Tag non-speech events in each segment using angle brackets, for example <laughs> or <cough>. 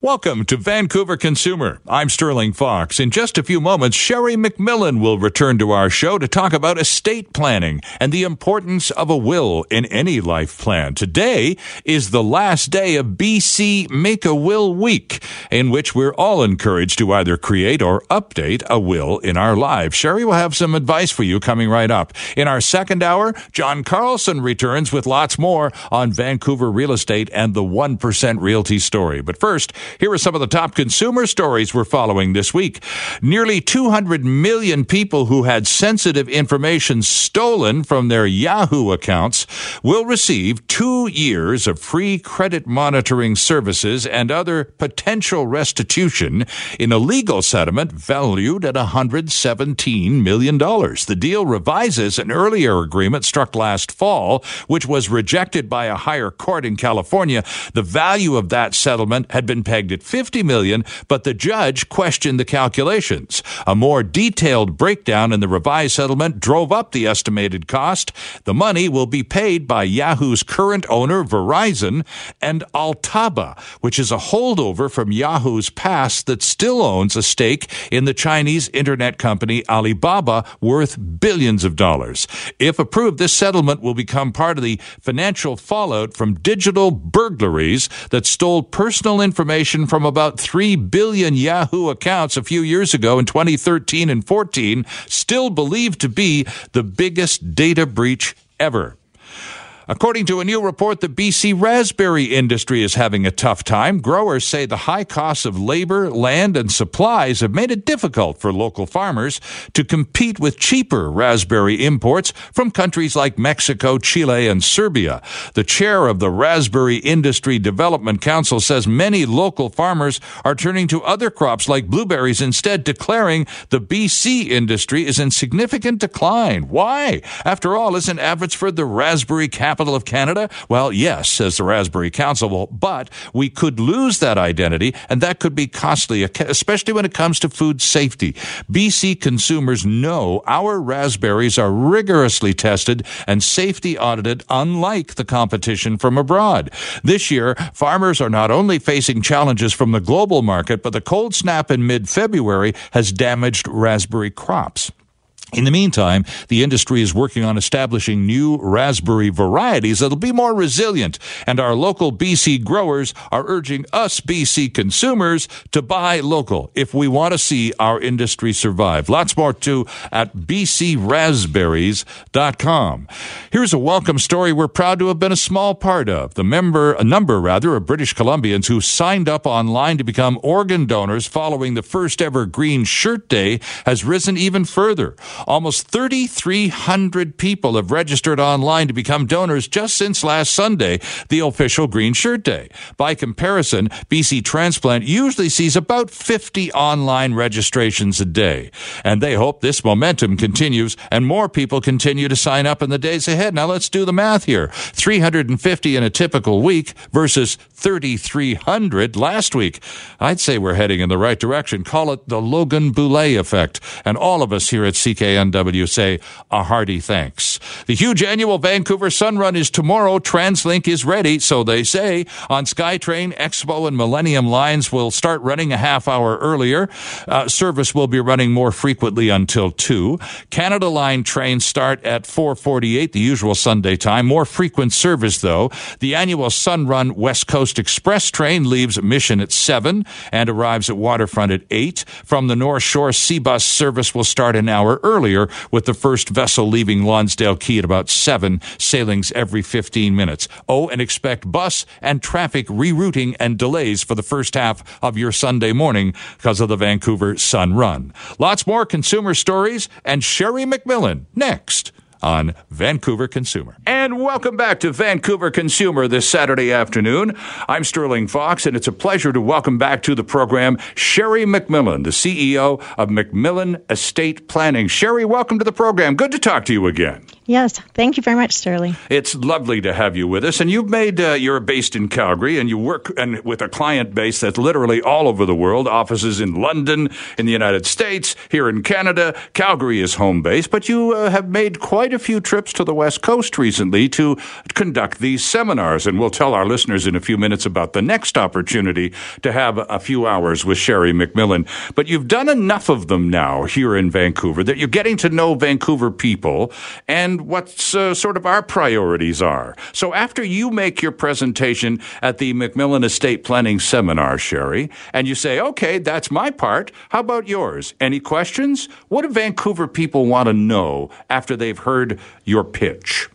Welcome to Vancouver Consumer. I'm Sterling Fox. In just a few moments, Sherry McMillan will return to our show to talk about estate planning and the importance of a will in any life plan. Today is the last day of BC Make a Will Week, in which we're all encouraged to either create or update a will in our lives. Sherry will have some advice for you coming right up. In our second hour, John Carlson returns with lots more on Vancouver real estate and the 1% realty story. But first, here are some of the top consumer stories we're following this week. Nearly 200 million people who had sensitive information stolen from their Yahoo accounts will receive two years of free credit monitoring services and other potential restitution in a legal settlement valued at $117 million. The deal revises an earlier agreement struck last fall, which was rejected by a higher court in California. The value of that settlement had been pegged at 50 million, but the judge questioned the calculations. A more detailed breakdown in the revised settlement drove up the estimated cost. The money will be paid by Yahoo's current owner, Verizon, and Altaba, which is a holdover from Yahoo's past that still owns a stake in the Chinese internet company Alibaba worth billions of dollars. If approved, this settlement will become part of the financial fallout from digital burglaries that stole personal information information from about 3 billion Yahoo accounts a few years ago in 2013 and 14, still believed to be the biggest data breach ever. According to a new report, the BC raspberry industry is having a tough time. Growers say the high costs of labor, land, and supplies have made it difficult for local farmers to compete with cheaper raspberry imports from countries like Mexico, Chile, and Serbia. The chair of the Raspberry Industry Development Council says many local farmers are turning to other crops like blueberries instead, declaring the BC industry is in significant decline. Why? After all, isn't Abbotsford the raspberry capital? Capital of Canada? Well, yes, says the Raspberry Council, but we could lose that identity, and that could be costly, especially when it comes to food safety. BC consumers know our raspberries are rigorously tested and safety audited, unlike the competition from abroad. This year, farmers are not only facing challenges from the global market, but the cold snap in mid February has damaged raspberry crops. In the meantime, the industry is working on establishing new raspberry varieties that'll be more resilient, and our local BC growers are urging us BC consumers to buy local if we want to see our industry survive. Lots more too at bcraspberries.com. Here's a welcome story we're proud to have been a small part of. The member, a number rather, of British Columbians who signed up online to become organ donors following the first ever Green Shirt Day has risen even further. Almost 3,300 people have registered online to become donors just since last Sunday, the official Green Shirt Day. By comparison, BC Transplant usually sees about 50 online registrations a day. And they hope this momentum continues and more people continue to sign up in the days ahead. Now let's do the math here 350 in a typical week versus 3,300 last week. I'd say we're heading in the right direction. Call it the Logan Boulet effect. And all of us here at CK CKNW say a hearty thanks. The huge annual Vancouver Sun Run is tomorrow. TransLink is ready, so they say. On SkyTrain, Expo, and Millennium lines will start running a half hour earlier. Uh, service will be running more frequently until 2. Canada Line trains start at 448, the usual Sunday time. More frequent service, though. The annual Sun Run West Coast Express train leaves Mission at 7 and arrives at Waterfront at 8. From the North Shore, Seabus service will start an hour earlier with the first vessel leaving Lonsdale Quay at about 7, sailings every 15 minutes. Oh, and expect bus and traffic rerouting and delays for the first half of your Sunday morning because of the Vancouver Sun Run. Lots more consumer stories and Sherry McMillan next on Vancouver Consumer. And welcome back to Vancouver Consumer this Saturday afternoon. I'm Sterling Fox, and it's a pleasure to welcome back to the program Sherry McMillan, the CEO of McMillan Estate Planning. Sherry, welcome to the program. Good to talk to you again. Yes, thank you very much, Sterling. It's lovely to have you with us. And you've made, uh, you're based in Calgary and you work and with a client base that's literally all over the world, offices in London, in the United States, here in Canada. Calgary is home base, but you uh, have made quite a few trips to the West Coast recently to conduct these seminars. And we'll tell our listeners in a few minutes about the next opportunity to have a few hours with Sherry McMillan. But you've done enough of them now here in Vancouver that you're getting to know Vancouver people and and what uh, sort of our priorities are. So after you make your presentation at the McMillan Estate Planning Seminar, Sherry, and you say, okay, that's my part, how about yours? Any questions? What do Vancouver people want to know after they've heard your pitch?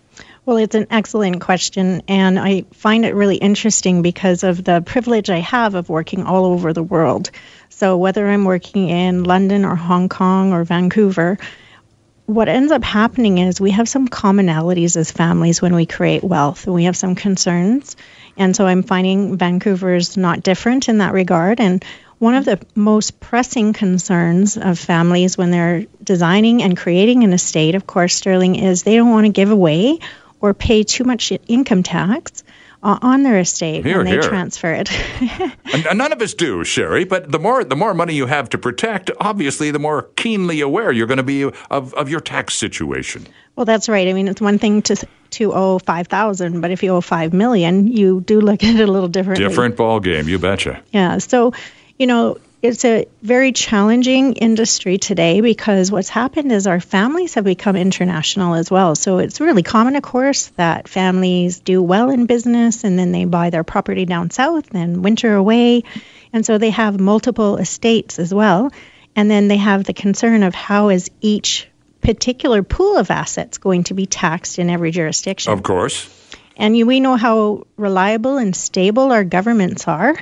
Well, it's an excellent question, and I find it really interesting because of the privilege I have of working all over the world. So, whether I'm working in London or Hong Kong or Vancouver, what ends up happening is we have some commonalities as families when we create wealth, we have some concerns. And so I'm finding Vancouver's not different in that regard. And one of the most pressing concerns of families when they're designing and creating an estate, of course, Sterling, is they don't want to give away or pay too much income tax on their estate here, when they here. transfer it. <laughs> none of us do, Sherry. But the more the more money you have to protect, obviously, the more keenly aware you're going to be of, of your tax situation. Well, that's right. I mean, it's one thing to to owe five thousand, but if you owe five million, you do look <laughs> at it a little differently. Different ball game, you betcha. Yeah. So, you know, it's a very challenging industry today because what's happened is our families have become international as well. So it's really common, of course, that families do well in business and then they buy their property down south and winter away. And so they have multiple estates as well. And then they have the concern of how is each particular pool of assets going to be taxed in every jurisdiction. Of course. And you, we know how reliable and stable our governments are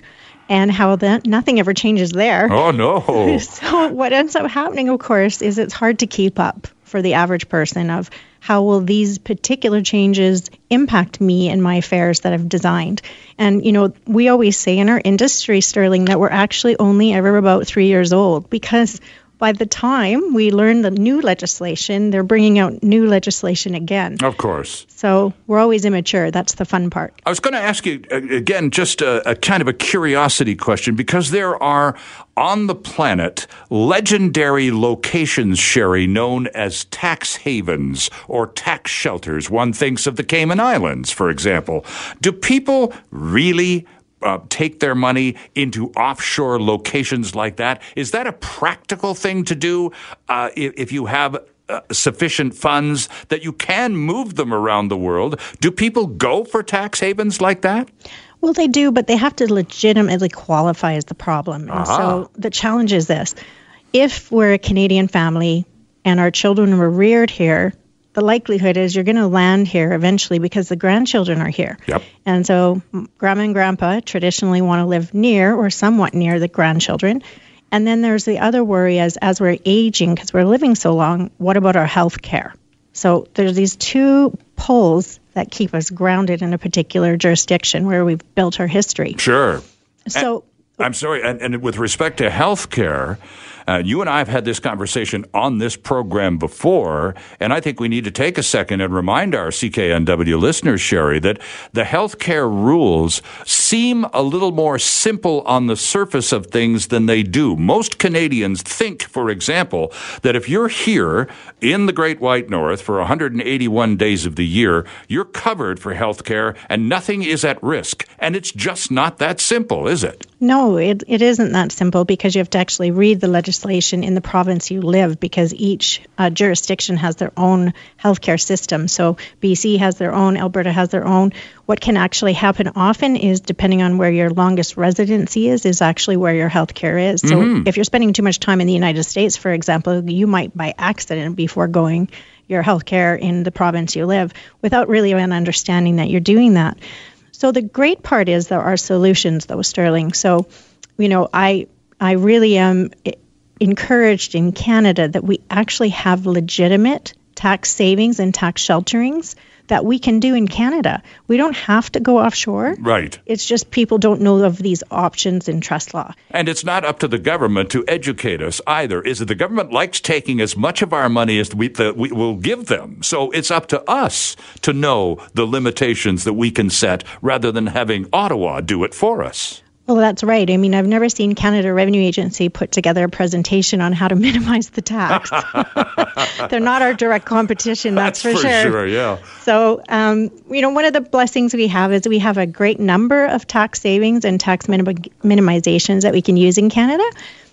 and how that nothing ever changes there. Oh no. <laughs> so what ends up happening of course is it's hard to keep up for the average person of how will these particular changes impact me and my affairs that I've designed. And you know, we always say in our industry Sterling that we're actually only ever about 3 years old because by the time we learn the new legislation, they're bringing out new legislation again. Of course. So we're always immature. That's the fun part. I was going to ask you uh, again, just a, a kind of a curiosity question, because there are on the planet legendary locations, Sherry, known as tax havens or tax shelters. One thinks of the Cayman Islands, for example. Do people really uh, take their money into offshore locations like that. Is that a practical thing to do uh, if, if, you have uh, sufficient funds that you can move them around the world? Do people go for tax havens like that? Well, they do, but they have to legitimately qualify as the problem. And so the challenge is this if we're a Canadian family and our children were reared here, the likelihood is you're going to land here eventually because the grandchildren are here. Yep. And so grandma and grandpa traditionally want to live near or somewhat near the grandchildren. And then there's the other worry as as we're aging because we're living so long, what about our health care? So there's these two poles that keep us grounded in a particular jurisdiction where we've built our history. Sure. So and, I'm sorry, and, and with respect to health care, uh, you and I have had this conversation on this program before, and I think we need to take a second and remind our CKNW listeners, Sherry, that the healthcare rules seem a little more simple on the surface of things than they do. Most Canadians think, for example, that if you're here in the Great White North for 181 days of the year, you're covered for health care and nothing is at risk. And it's just not that simple, is it? No, it, it isn't that simple because you have to actually read the legislation in the province you live because each uh, jurisdiction has their own healthcare system. So BC has their own, Alberta has their own. What can actually happen often is depending on where your longest residency is, is actually where your healthcare is. So Mm-hmm. if you're spending too much time in the United States, for example, you might by accident be foregoing your healthcare in the province you live without really an understanding that you're doing that. So the great part is there are solutions, though, Sterling. So, you know, I I really am encouraged in Canada that we actually have legitimate tax savings and tax shelterings that we can do in Canada. We don't have to go offshore. Right. It's just people don't know of these options in trust law. And it's not up to the government to educate us either. Is it the government likes taking as much of our money as we, that we will give them. So it's up to us to know the limitations that we can set rather than having Ottawa do it for us. Well, that's right. I mean, I've never seen Canada Revenue Agency put together a presentation on how to <laughs> minimize the tax. <laughs> They're not our direct competition, that's, that's for, for sure. sure. Yeah. So, um, you know, one of the blessings we have is we have a great number of tax savings and tax minim- minimizations that we can use in Canada.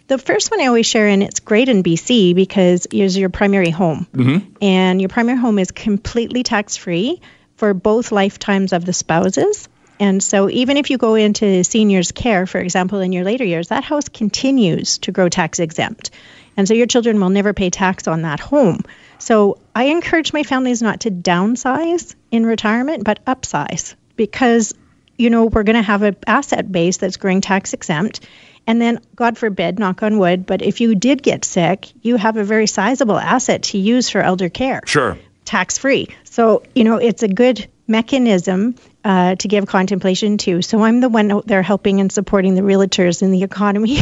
The first one I always share, and it's great in BC because it's your primary home. Mm-hmm. And your primary home is completely tax free for both lifetimes of the spouses. And so, even if you go into seniors' care, for example, in your later years, that house continues to grow tax exempt. And so, your children will never pay tax on that home. So, I encourage my families not to downsize in retirement, but upsize because, you know, we're going to have an asset base that's growing tax exempt. And then, God forbid, knock on wood, but if you did get sick, you have a very sizable asset to use for elder care. Sure. Tax free. So, you know, it's a good mechanism uh, to give contemplation to. So I'm the one out there helping and supporting the realtors in the economy.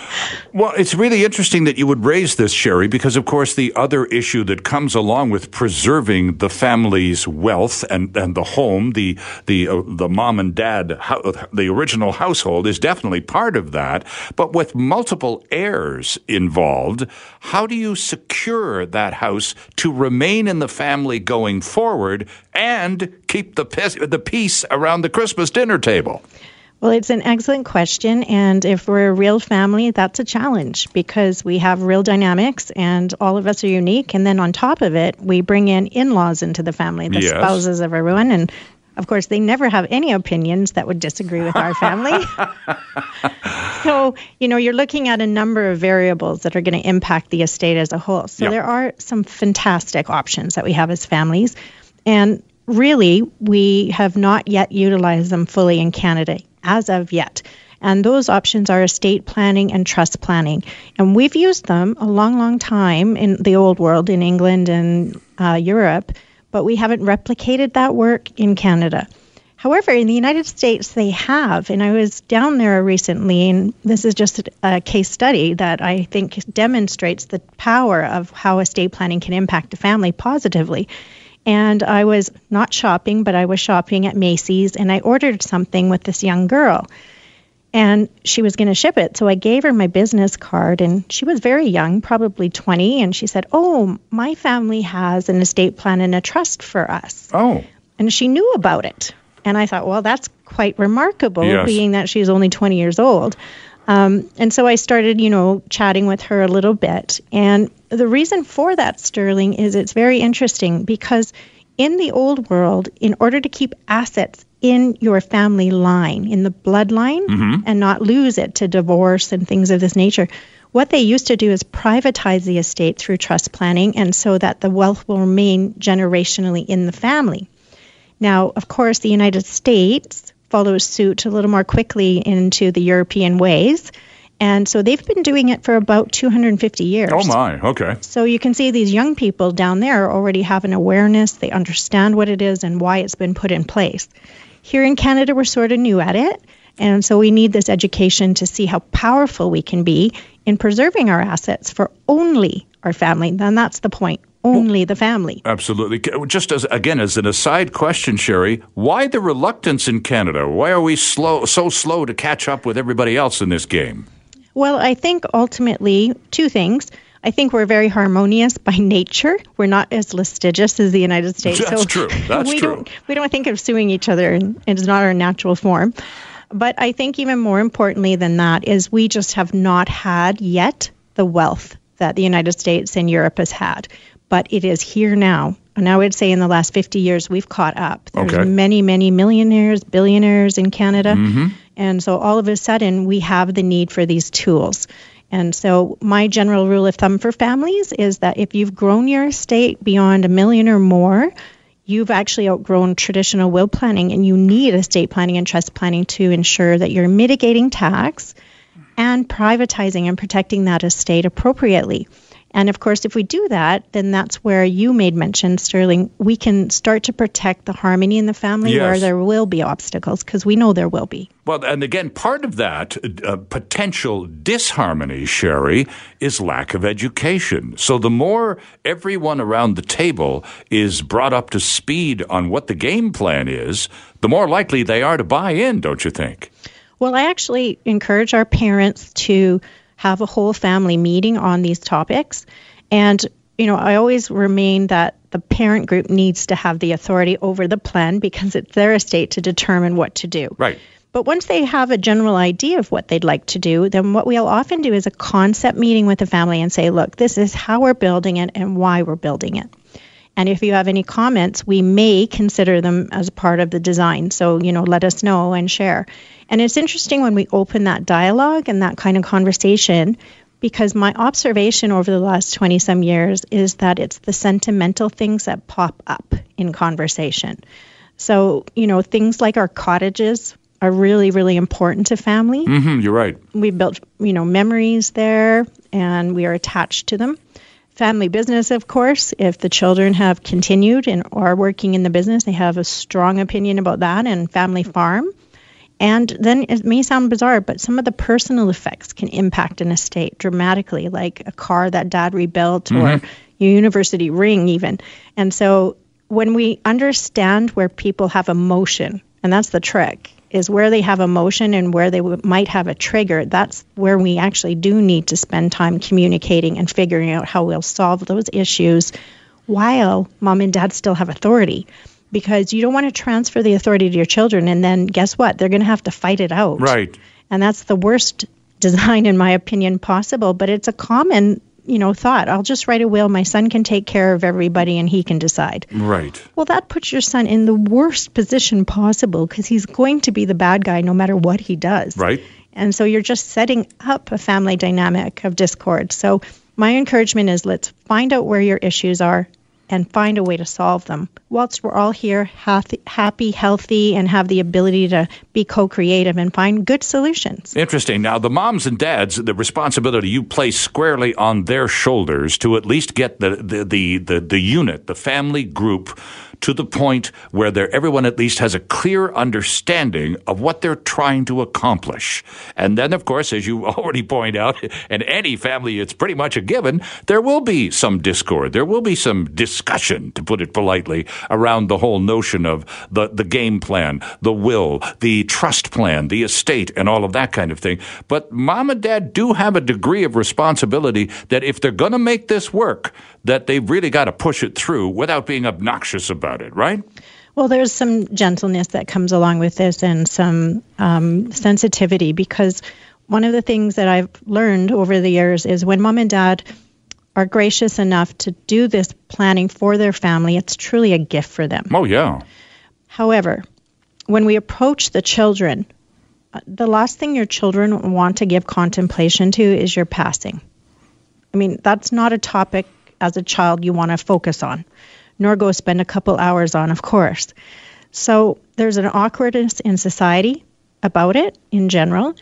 <laughs> well, it's really interesting that you would raise this, Sherry, because of course the other issue that comes along with preserving the family's wealth and, and the home, the the uh, the mom and dad, the original household is definitely part of that. But with multiple heirs involved, how do you secure that house to remain in the family going forward and keep the the peace around the Christmas dinner table? Well, it's an excellent question. And if we're a real family, that's a challenge because we have real dynamics and all of us are unique. And then on top of it, we bring in in laws into the family, the Yes. spouses of everyone. And of course, they never have any opinions that would disagree with our family. <laughs> so, you know, you're looking at a number of variables that are going to impact the estate as a whole. So, Yep. there are some fantastic options that we have as families. And really, we have not yet utilized them fully in Canada as of yet. And those options are estate planning and trust planning. And we've used them a long, long time in the old world, in England and uh, Europe, but we haven't replicated that work in Canada. However, in the United States, they have. And I was down there recently, and this is just a, a case study that I think demonstrates the power of how estate planning can impact a family positively. And I was not shopping, but I was shopping at Macy's, and I ordered something with this young girl. And she was going to ship it. So I gave her my business card, and she was very young, probably 20. And she said, Oh, my family has an estate plan and a trust for us Oh, and she knew about it. And I thought, well, that's quite remarkable, Yes. being that she's only 20 years old. Um, and so I started, you know, chatting with her a little bit. And the reason for that, Sterling, is it's very interesting because in the old world, in order to keep assets in your family line, in the bloodline, mm-hmm. and not lose it to divorce and things of this nature, what they used to do is privatize the estate through trust planning, and so that the wealth will remain generationally in the family. Now, of course, the United States follows suit a little more quickly into the European ways. And so they've been doing it for about 250 years. oh my. Okay. So you can see these young people down there already have an awareness. They understand what it is and why it's been put in place. Here in Canada, we're sort of new at it. And so we need this education to see how powerful we can be in preserving our assets for only our family. And that's the point only the family. Absolutely. Just as again as an aside question, Sherry, why the reluctance in Canada? Why are we slow, so slow to catch up with everybody else in this game? Well, I think ultimately two things. I think we're very harmonious by nature. We're not as litigious as the United States. That's true. That's we true. Don't, we don't think of suing each other, and it's not our natural form. But I think even more importantly than that is we just have not had yet the wealth that the United States and Europe has had. But it is here now. And I would say in the last 50 years, we've caught up. There's Okay. many, many millionaires, billionaires in Canada. Mm-hmm. And so all of a sudden, we have the need for these tools. And so, my general rule of thumb for families is that if you've grown your estate beyond a million or more, you've actually outgrown traditional will planning and you need estate planning and trust planning to ensure that you're mitigating tax and privatizing and protecting that estate appropriately. And of course, if we do that, then that's where you made mention, Sterling. We can start to protect the harmony in the family Yes. where there will be obstacles, because we know there will be. Well, and again, part of that uh, potential disharmony, Sherry, is lack of education. So the more everyone around the table is brought up to speed on what the game plan is, the more likely they are to buy in, don't you think? Well, I actually encourage our parents to have a whole family meeting on these topics. And, you know, I always remain that the parent group needs to have the authority over the plan because it's their estate to determine what to do. Right. But once they have a general idea of what they'd like to do, then what we'll often do is a concept meeting with the family and say, look, this is how we're building it and why we're building it. And if you have any comments, we may consider them as part of the design. So, you know, let us know and share. And it's interesting when we open that dialogue and that kind of conversation because my observation over the last 20 some years is that it's the sentimental things that pop up in conversation. So, you know, things like our cottages are really, really important to family hmm you're right. we built you know memories there and we are attached to them family business of course. If the children have continued and are working in the business they have a strong opinion about that and family farm. And then it may sound bizarre but some of the personal effects can impact an estate dramatically like a car that dad rebuilt or mm-hmm. a university ring even. And so when we understand where people have emotion and that's the trick is where they have emotion and where they w- might have a trigger that's where we actually do need to spend time communicating and figuring out how we'll solve those issues while mom and dad still have authority. Because you don't want to transfer the authority to your children and then guess what? They're going to have to fight it out. Right. and that's the worst <laughs> design in my opinion possible but it's a common you know thought i'll just write a will my son can take care of everybody and he can decide Right. well, that puts your son in the worst position possible because he's going to be the bad guy no matter what he does. Right. And so you're just setting up a family dynamic of discord. So my encouragement is let's find out where your issues are and find a way to solve them. Whilst we're all here happy, healthy, and have the ability to be co creative and find good solutions. Interesting. Now, the moms and dads, the responsibility you place squarely on their shoulders to at least get the, the, the, the, the unit, the family group, to the point where everyone at least has a clear understanding of what they're trying to accomplish. And then, of course, as you <laughs> already point out, in any family, it's pretty much a given, there will be some discord. There will be some discussion, to put it politely, around the whole notion of the, the game plan, the will, the trust plan, the estate, and all of that kind of thing. But mom and dad do have a degree of responsibility that if they're going to make this work, that they've really got to push it through without being obnoxious about it, right? Well, there's some gentleness that comes along with this and some um, sensitivity because one of the things that I've learned over the years is when mom and dad are gracious enough to do this planning for their family, it's truly a gift for them. Oh, yeah. However, when we approach the children, uh, the last thing your children want to give contemplation to is your passing. I mean, that's not a topic as a child you want to focus on, nor go spend a couple hours on, of course. So there's an awkwardness in society about it in general,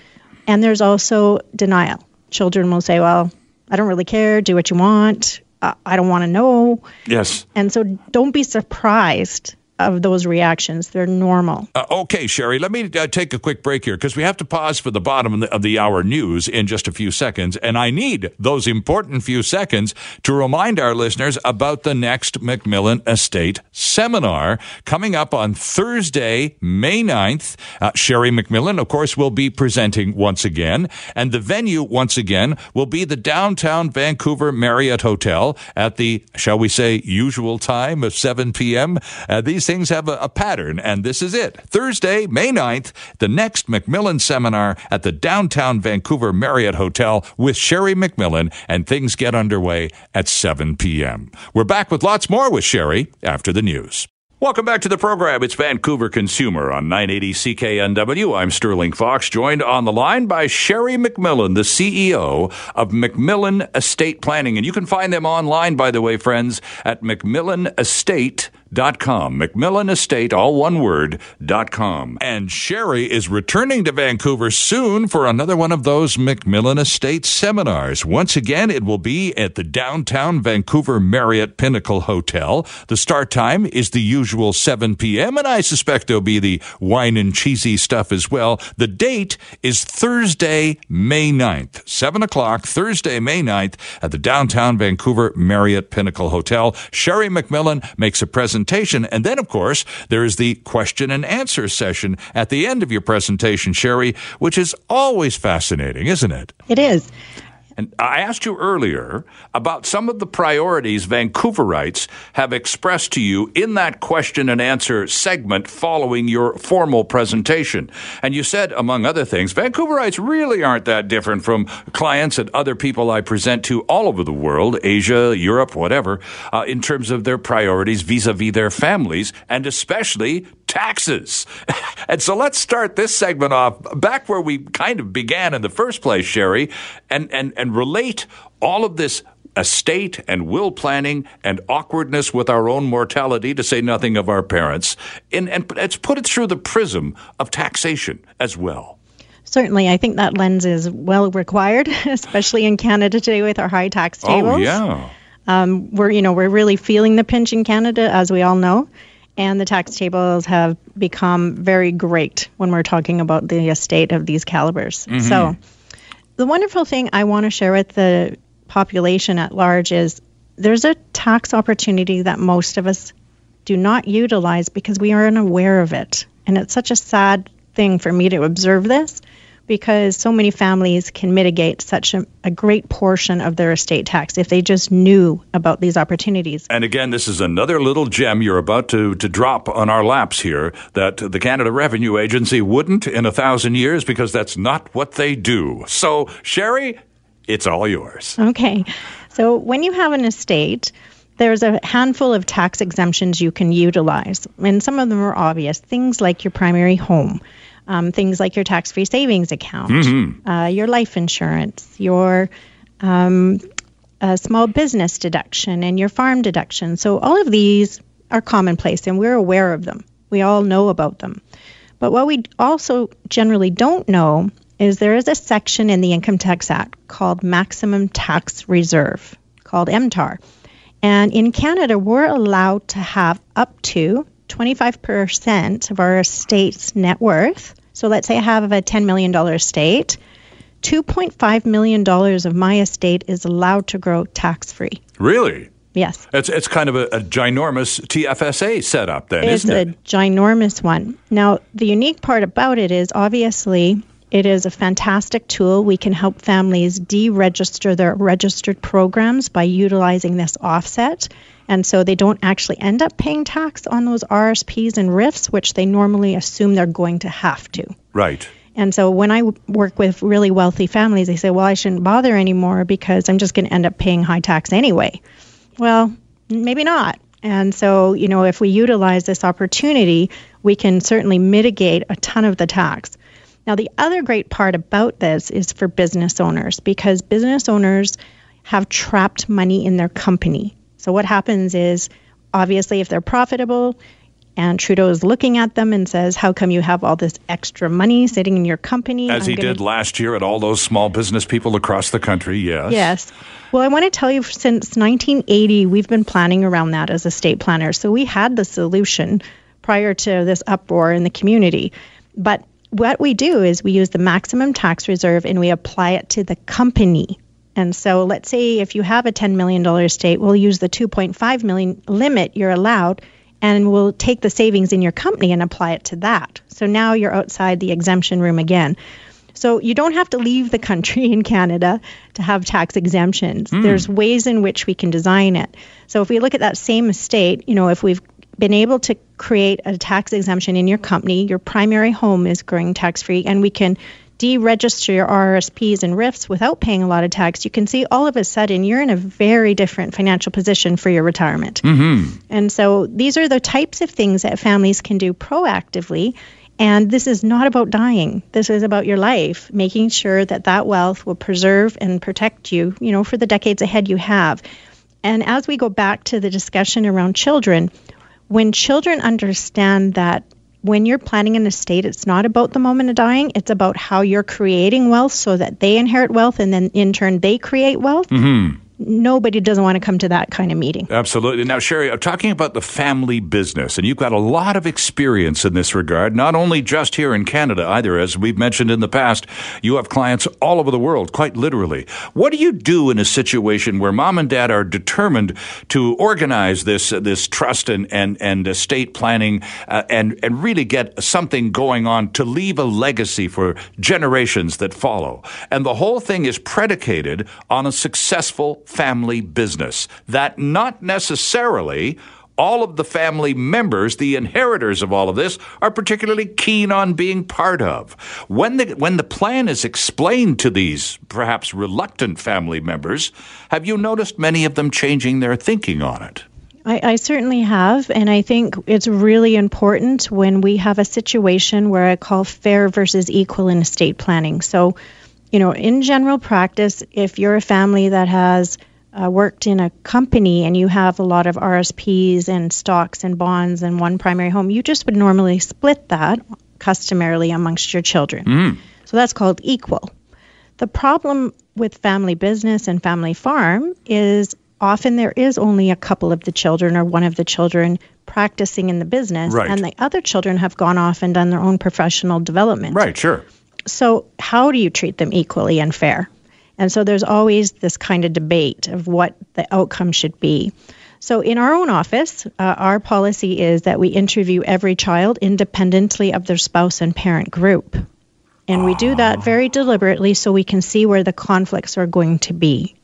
and there's also denial. Children will say, Well, I don't really care, do what you want, I don't want to know. Yes. And so don't be surprised of those reactions. They're normal. Uh, okay, Sherry, let me uh, take a quick break here because we have to pause for the bottom of the, of the hour news in just a few seconds. And I need those important few seconds to remind our listeners about the next McMillan Estate seminar coming up on Thursday, May 9th. Uh, Sherry McMillan, of course, will be presenting once again. And the venue, once again, will be the downtown Vancouver Marriott Hotel at the, shall we say, usual time of 7 p.m. Uh, these things have a, a pattern, and this is it. Thursday, May 9th, the next McMillan seminar at the downtown Vancouver Marriott Hotel with Sherry McMillan, and things get underway at 7 p.m. We're back with lots more with Sherry after the news. Welcome back to the program. It's Vancouver Consumer on 980 CKNW. I'm Sterling Fox, joined on the line by Sherry McMillan, the CEO of McMillan Estate Planning. And you can find them online, by the way, friends, at McMillanEstate.com McMillanEstate.com. McMillan Estate, all one word, dot com. And Sherry is returning to Vancouver soon for another one of those McMillan Estate seminars. Once again, it will be at the downtown Vancouver Marriott Pinnacle Hotel. The start time is the usual 7 p.m., and I suspect there'll be the wine and cheesy stuff as well. The date is Thursday, May 9th, 7 o'clock, Thursday, May 9th, at the downtown Vancouver Marriott Pinnacle Hotel. Sherry McMillan makes a presentation, and then, of course, there is the question and answer session at the end of your presentation, Sherry, which is always fascinating, isn't it? It is. And I asked you earlier about some of the priorities Vancouverites have expressed to you in that question and answer segment following your formal presentation. And you said, among other things, Vancouverites really aren't that different from clients and other people I present to all over the world, Asia, Europe, whatever, uh, in terms of their priorities vis a vis their families and especially taxes. <laughs> and so let's start this segment off back where we kind of began in the first place, Sherry, and, and, and relate all of this estate and will planning and awkwardness with our own mortality, to say nothing of our parents, and, and let's put it through the prism of taxation as well. Certainly, I think that lens is well required, <laughs> especially in Canada today with our high tax tables. Oh yeah. Um, we're you know we're really feeling the pinch in Canada, as we all know and the tax tables have become very great when we're talking about the estate of these calibers. Mm-hmm. So, the wonderful thing I want to share with the population at large is there's a tax opportunity that most of us do not utilize because we are unaware of it. And it's such a sad thing for me to observe this because so many families can mitigate such a, a, great portion of their estate tax if they just knew about these opportunities. And again, this is another little gem you're about to, to drop on our laps here that the Canada Revenue Agency wouldn't in a thousand years because that's not what they do. So, Sherry, it's all yours. Okay. So, when you have an estate, there's a handful of tax exemptions you can utilize, and some of them are obvious. Things like your primary home um, things like your tax free savings account, mm-hmm. uh, your life insurance, your um, small business deduction, and your farm deduction. So, all of these are commonplace and we're aware of them. We all know about them. But what we also generally don't know is there is a section in the Income Tax Act called Maximum Tax Reserve, called MTAR. And in Canada, we're allowed to have up to 25% of our estate's net worth. So let's say I have a $10 million estate. $2.5 million of my estate is allowed to grow tax free. Really? Yes. It's, it's kind of a, a ginormous TFSA setup, then, it's isn't it? It's a ginormous one. Now, the unique part about it is obviously it is a fantastic tool. We can help families deregister their registered programs by utilizing this offset. And so they don't actually end up paying tax on those RSPs and RIFs, which they normally assume they're going to have to. Right. And so when I work with really wealthy families, they say, well, I shouldn't bother anymore because I'm just going to end up paying high tax anyway. Well, maybe not. And so, you know, if we utilize this opportunity, we can certainly mitigate a ton of the tax. Now, the other great part about this is for business owners because business owners have trapped money in their company. So, what happens is obviously, if they're profitable, and Trudeau is looking at them and says, How come you have all this extra money sitting in your company? As I'm he did last year at all those small business people across the country, yes. Yes. Well, I want to tell you, since 1980, we've been planning around that as a state planner. So we had the solution prior to this uproar in the community. But what we do is we use the maximum tax reserve and we apply it to the company. And so let's say if you have a $10 million estate, we'll use the 2.5 million limit you're allowed and we'll take the savings in your company and apply it to that. So now you're outside the exemption room again. So you don't have to leave the country <laughs> in Canada to have tax exemptions. Mm. There's ways in which we can design it. So if we look at that same estate, you know, if we've been able to create a tax exemption in your company, your primary home is growing tax free, and we can deregister your RSPs and RIFs without paying a lot of tax, you can see all of a sudden you're in a very different financial position for your retirement. Mm-hmm. And so these are the types of things that families can do proactively. And this is not about dying. This is about your life, making sure that that wealth will preserve and protect you, you know, for the decades ahead you have. And as we go back to the discussion around children, when children understand that when you're planning an estate, it's not about the moment of dying. It's about how you're creating wealth so that they inherit wealth and then in turn they create wealth. Mm-hmm nobody doesn't want to come to that kind of meeting. Absolutely. Now, Sherry, I'm talking about the family business, and you've got a lot of experience in this regard, not only just here in Canada either, as we've mentioned in the past, you have clients all over the world, quite literally. What do you do in a situation where mom and dad are determined to organize this uh, this trust and and, and estate planning uh, and and really get something going on to leave a legacy for generations that follow? And the whole thing is predicated on a successful family business. That not necessarily all of the family members, the inheritors of all of this, are particularly keen on being part of. When the, when the plan is explained to these perhaps reluctant family members, have you noticed many of them changing their thinking on it? I, I, certainly have, and I think it's really important when we have a situation where I call fair versus equal in estate planning. So, you know, in general practice, if you're a family that has uh, worked in a company and you have a lot of RSPs and stocks and bonds and one primary home, you just would normally split that customarily amongst your children. Mm. So that's called equal. The problem with family business and family farm is often there is only a couple of the children or one of the children practicing in the business, right. and the other children have gone off and done their own professional development. Right, sure. So, how do you treat them equally and fair? And so there's always this kind of debate of what the outcome should be. So, in our own office, uh, our policy is that we interview every child independently of their spouse and parent group. And we do that very deliberately so we can see where the conflicts are going to be.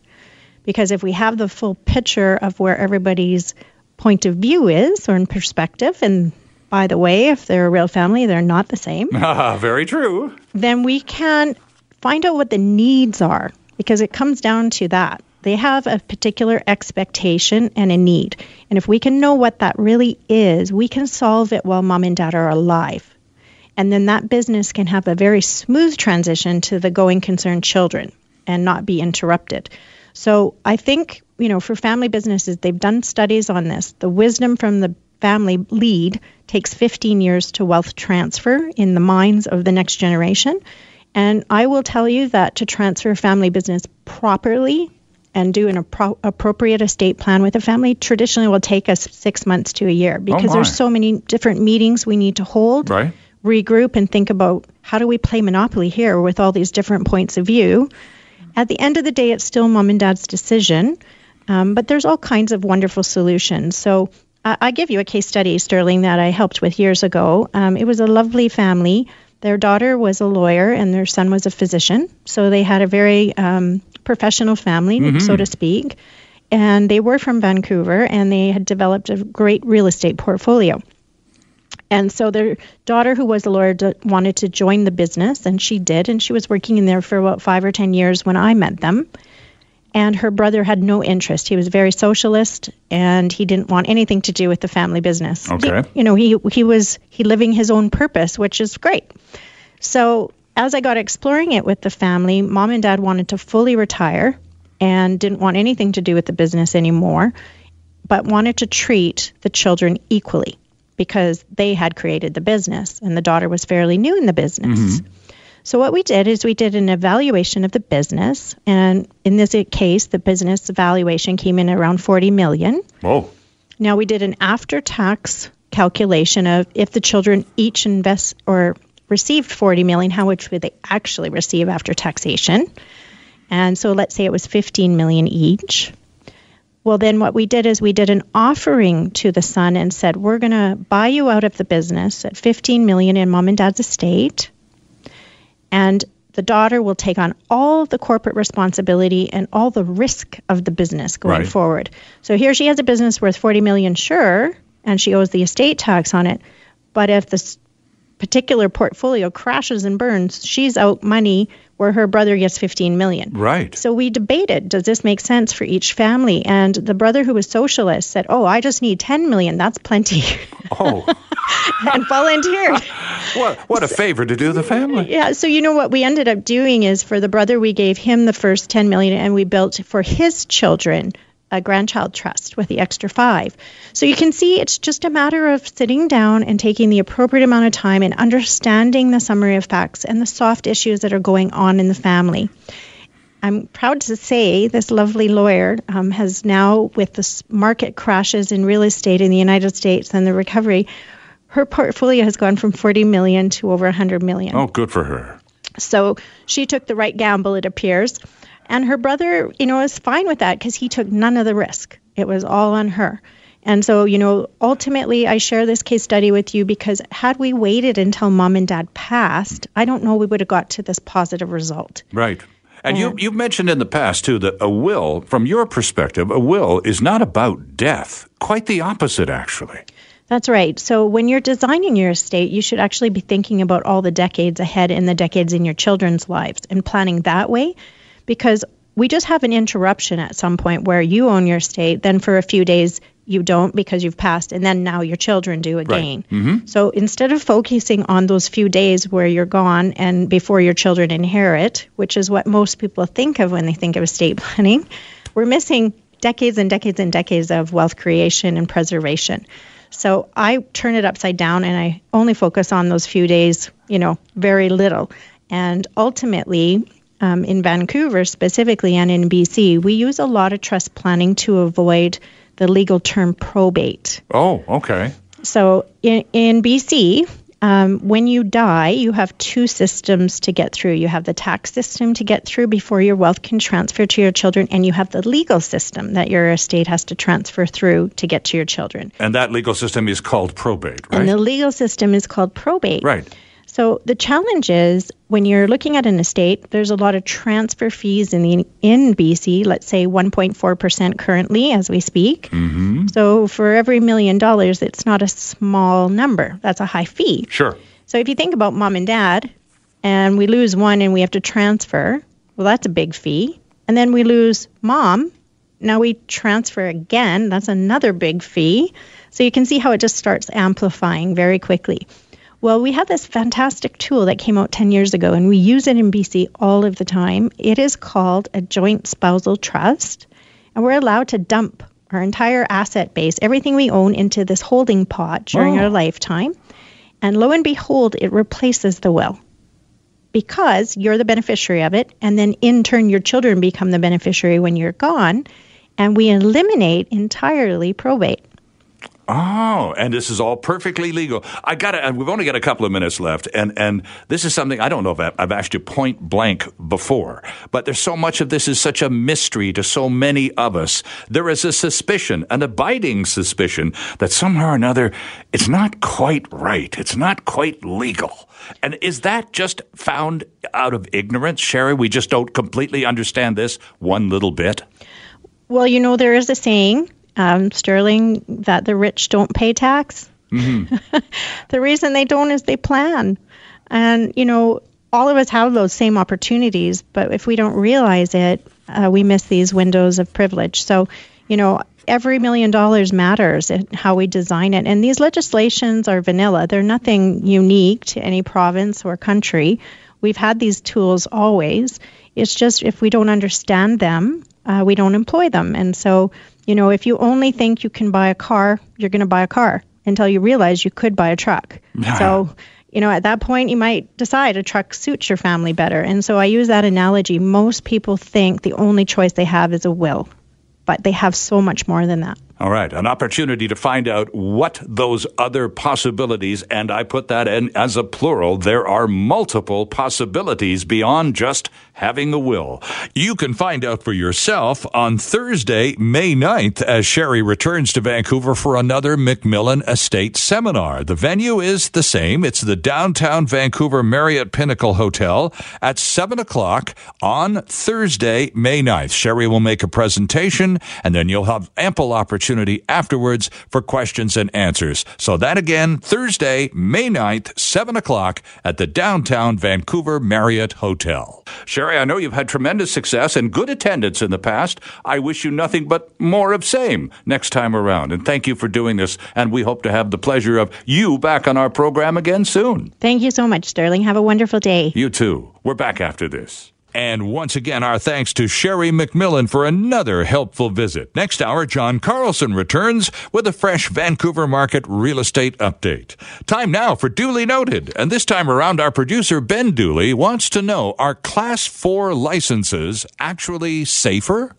Because if we have the full picture of where everybody's point of view is or in perspective, and by the way, if they're a real family, they're not the same. <laughs> Very true. Then we can find out what the needs are because it comes down to that. They have a particular expectation and a need. And if we can know what that really is, we can solve it while mom and dad are alive. And then that business can have a very smooth transition to the going concern children and not be interrupted. So I think, you know, for family businesses, they've done studies on this. The wisdom from the family lead takes 15 years to wealth transfer in the minds of the next generation. And I will tell you that to transfer family business properly and do an appro- appropriate estate plan with a family traditionally will take us six months to a year oh, because oh there's so many different meetings we need to hold, right. regroup, and think about how do we play Monopoly here with all these different points of view. At the end of the day, it's still mom and dad's decision, um, but there's all kinds of wonderful solutions. So I give you a case study, Sterling, that I helped with years ago. Um, it was a lovely family. Their daughter was a lawyer and their son was a physician. So they had a very um, professional family, mm-hmm. so to speak. And they were from Vancouver and they had developed a great real estate portfolio. And so their daughter, who was a lawyer, d- wanted to join the business, and she did. And she was working in there for about five or 10 years when I met them and her brother had no interest. He was very socialist, and he didn't want anything to do with the family business. Okay. He, you know, he he was he living his own purpose, which is great. So as I got exploring it with the family, mom and dad wanted to fully retire and didn't want anything to do with the business anymore, but wanted to treat the children equally because they had created the business, and the daughter was fairly new in the business. Mm-hmm. So what we did is we did an evaluation of the business, and in this case, the business valuation came in around 40 million. Whoa. Now we did an after-tax calculation of if the children each invest or received 40 million, how much would they actually receive after taxation? And so let's say it was 15 million each. Well, then what we did is we did an offering to the son and said, we're going to buy you out of the business at 15 million in mom and dad's estate and the daughter will take on all the corporate responsibility and all the risk of the business going right. forward. So here she has a business worth 40 million, sure, and she owes the estate tax on it. But if this particular portfolio crashes and burns, she's out money where her brother gets 15 million. Right. So we debated, does this make sense for each family? And the brother who was socialist said, "Oh, I just need 10 million. That's plenty." Oh. <laughs> and volunteered. what what a favor to do the family. Yeah, so you know what we ended up doing is for the brother we gave him the first 10 million and we built for his children a grandchild trust with the extra five. So you can see it's just a matter of sitting down and taking the appropriate amount of time and understanding the summary of facts and the soft issues that are going on in the family. I'm proud to say this lovely lawyer um, has now, with the market crashes in real estate in the United States and the recovery, her portfolio has gone from 40 million to over 100 million. Oh, good for her. So she took the right gamble, it appears. And her brother, you know, is fine with that because he took none of the risk. It was all on her. And so, you know, ultimately, I share this case study with you because had we waited until mom and dad passed, I don't know we would have got to this positive result. Right. And you, you've mentioned in the past, too, that a will, from your perspective, a will is not about death. Quite the opposite, actually. That's right. So when you're designing your estate, you should actually be thinking about all the decades ahead and the decades in your children's lives and planning that way because we just have an interruption at some point where you own your state, then for a few days you don't because you've passed, and then now your children do again. Right. Mm-hmm. So instead of focusing on those few days where you're gone and before your children inherit, which is what most people think of when they think of estate <laughs> planning, we're missing decades and decades and decades of wealth creation and preservation. So I turn it upside down and I only focus on those few days, you know, very little. And ultimately, um, in Vancouver specifically and in BC, we use a lot of trust planning to avoid the legal term probate. Oh, okay. So in, in BC, um, when you die, you have two systems to get through. You have the tax system to get through before your wealth can transfer to your children, and you have the legal system that your estate has to transfer through to get to your children. And that legal system is called probate, right? And the legal system is called probate. Right. So the challenge is when you're looking at an estate, there's a lot of transfer fees in the in BC. Let's say 1.4% currently as we speak. Mm-hmm. So for every million dollars, it's not a small number. That's a high fee. Sure. So if you think about mom and dad, and we lose one and we have to transfer, well, that's a big fee. And then we lose mom. Now we transfer again. That's another big fee. So you can see how it just starts amplifying very quickly. Well, we have this fantastic tool that came out 10 years ago, and we use it in BC all of the time. It is called a joint spousal trust, and we're allowed to dump our entire asset base, everything we own, into this holding pot during Oh. our lifetime. And lo and behold, it replaces the will because you're the beneficiary of it. And then in turn, your children become the beneficiary when you're gone. And we eliminate entirely probate. Oh, and this is all perfectly legal. I got it. we've only got a couple of minutes left, and, and this is something I don't know if I've asked you point blank before, but there's so much of this is such a mystery to so many of us. There is a suspicion, an abiding suspicion, that somehow or another it's not quite right. It's not quite legal. And is that just found out of ignorance, Sherry? We just don't completely understand this one little bit? Well, you know, there is a saying, um, Sterling, that the rich don't pay tax. <laughs> the reason they don't is they plan. And, you know, all of us have those same opportunities, but if we don't realize it, uh, we miss these windows of privilege. So, you know, every million dollars matters in how we design it. And these legislations are vanilla, they're nothing unique to any province or country. We've had these tools always. It's just if we don't understand them, uh, we don't employ them. And so, you know, if you only think you can buy a car, you're going to buy a car until you realize you could buy a truck. <laughs> so, you know, at that point, you might decide a truck suits your family better. And so I use that analogy. Most people think the only choice they have is a will, but they have so much more than that. All right, an opportunity to find out what those other possibilities, and I put that in as a plural, there are multiple possibilities beyond just having a will. You can find out for yourself on Thursday, May 9th, as Sherry returns to Vancouver for another Macmillan Estate seminar. The venue is the same. It's the downtown Vancouver Marriott Pinnacle Hotel at 7 o'clock on Thursday, May 9th. Sherry will make a presentation, and then you'll have ample opportunity afterwards for questions and answers. So that again, Thursday, May 9th, 7 o'clock at the downtown Vancouver Marriott Hotel. Sherry, I know you've had tremendous success and good attendance in the past. I wish you nothing but more of same next time around. And thank you for doing this. And we hope to have the pleasure of you back on our program again soon. Thank you so much, Sterling. Have a wonderful day. You too. We're back after this. And once again, our thanks to Sherry McMillan for another helpful visit. Next hour, John Carlson returns with a fresh Vancouver market real estate update. Time now for Duly Noted. And this time around, our producer, Ben Dooley, wants to know are Class 4 licenses actually safer?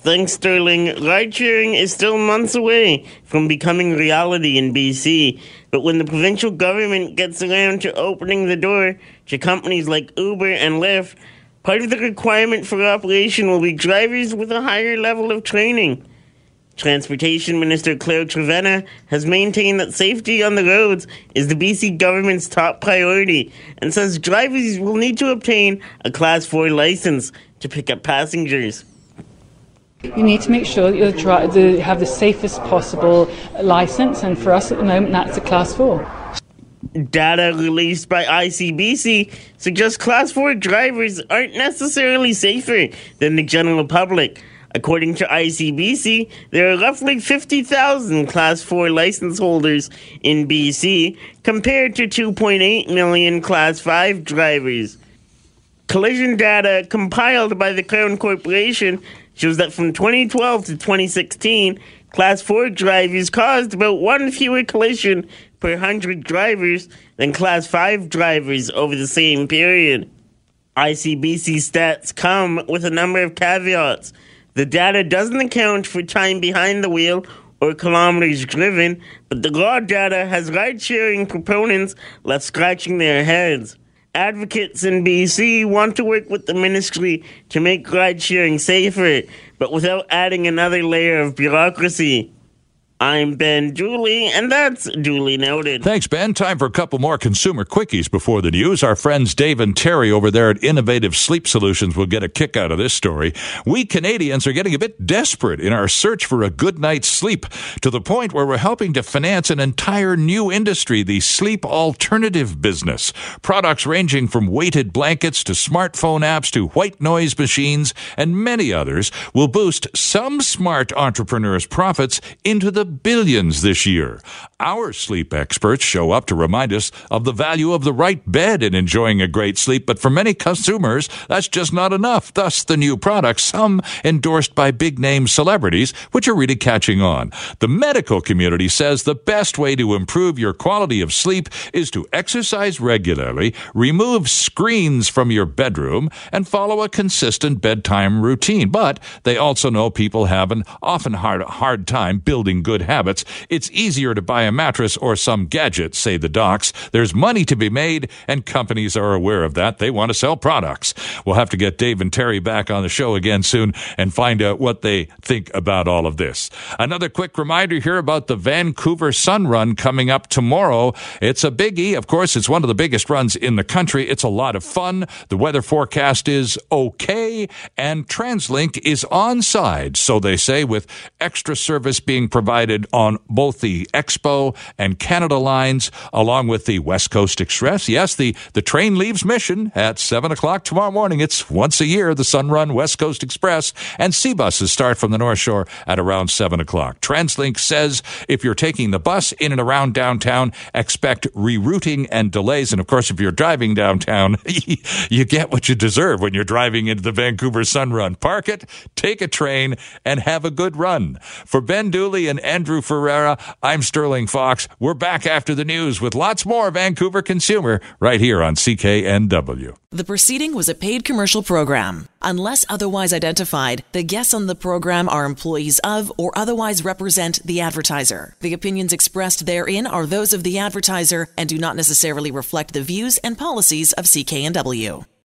Thanks, Sterling. Ride sharing is still months away from becoming reality in BC. But when the provincial government gets around to opening the door to companies like Uber and Lyft, part of the requirement for operation will be drivers with a higher level of training. Transportation Minister Claire Trevena has maintained that safety on the roads is the BC government's top priority and says drivers will need to obtain a Class 4 license to pick up passengers. You need to make sure that you have the safest possible license, and for us at the moment, that's a Class 4. Data released by ICBC suggests Class 4 drivers aren't necessarily safer than the general public. According to ICBC, there are roughly 50,000 Class 4 license holders in BC compared to 2.8 million Class 5 drivers. Collision data compiled by the Crown Corporation shows that from 2012 to 2016, Class 4 drivers caused about one fewer collision per 100 drivers than Class 5 drivers over the same period. ICBC stats come with a number of caveats. The data doesn't account for time behind the wheel or kilometers driven, but the raw data has ride sharing proponents left scratching their heads. Advocates in BC want to work with the ministry to make ride sharing safer, but without adding another layer of bureaucracy. I'm Ben Dooley, and that's duly noted. Thanks, Ben. Time for a couple more consumer quickies before the news. Our friends Dave and Terry over there at Innovative Sleep Solutions will get a kick out of this story. We Canadians are getting a bit desperate in our search for a good night's sleep to the point where we're helping to finance an entire new industry, the sleep alternative business. Products ranging from weighted blankets to smartphone apps to white noise machines and many others will boost some smart entrepreneurs' profits into the billions this year. Our sleep experts show up to remind us of the value of the right bed in enjoying a great sleep, but for many consumers, that's just not enough. Thus, the new products, some endorsed by big name celebrities, which are really catching on. The medical community says the best way to improve your quality of sleep is to exercise regularly, remove screens from your bedroom, and follow a consistent bedtime routine. But they also know people have an often hard, hard time building good habits. It's easier to buy a mattress or some gadget, say the docs. There's money to be made, and companies are aware of that. They want to sell products. We'll have to get Dave and Terry back on the show again soon and find out what they think about all of this. Another quick reminder here about the Vancouver Sun Run coming up tomorrow. It's a biggie. Of course, it's one of the biggest runs in the country. It's a lot of fun. The weather forecast is okay, and TransLink is on side, so they say, with extra service being provided on both the Expo and Canada lines, along with the West Coast Express. Yes, the, the train leaves Mission at 7 o'clock tomorrow morning. It's once a year, the Sun Run West Coast Express, and sea buses start from the North Shore at around 7 o'clock. TransLink says if you're taking the bus in and around downtown, expect rerouting and delays. And of course, if you're driving downtown, <laughs> you get what you deserve when you're driving into the Vancouver Sun Run. Park it, take a train, and have a good run. For Ben Dooley and Andrew Ferreira, I'm Sterling Faux. We're back after the news with lots more Vancouver Consumer right here on CKNW. The proceeding was a paid commercial program. Unless otherwise identified, the guests on the program are employees of or otherwise represent the advertiser. The opinions expressed therein are those of the advertiser and do not necessarily reflect the views and policies of CKNW.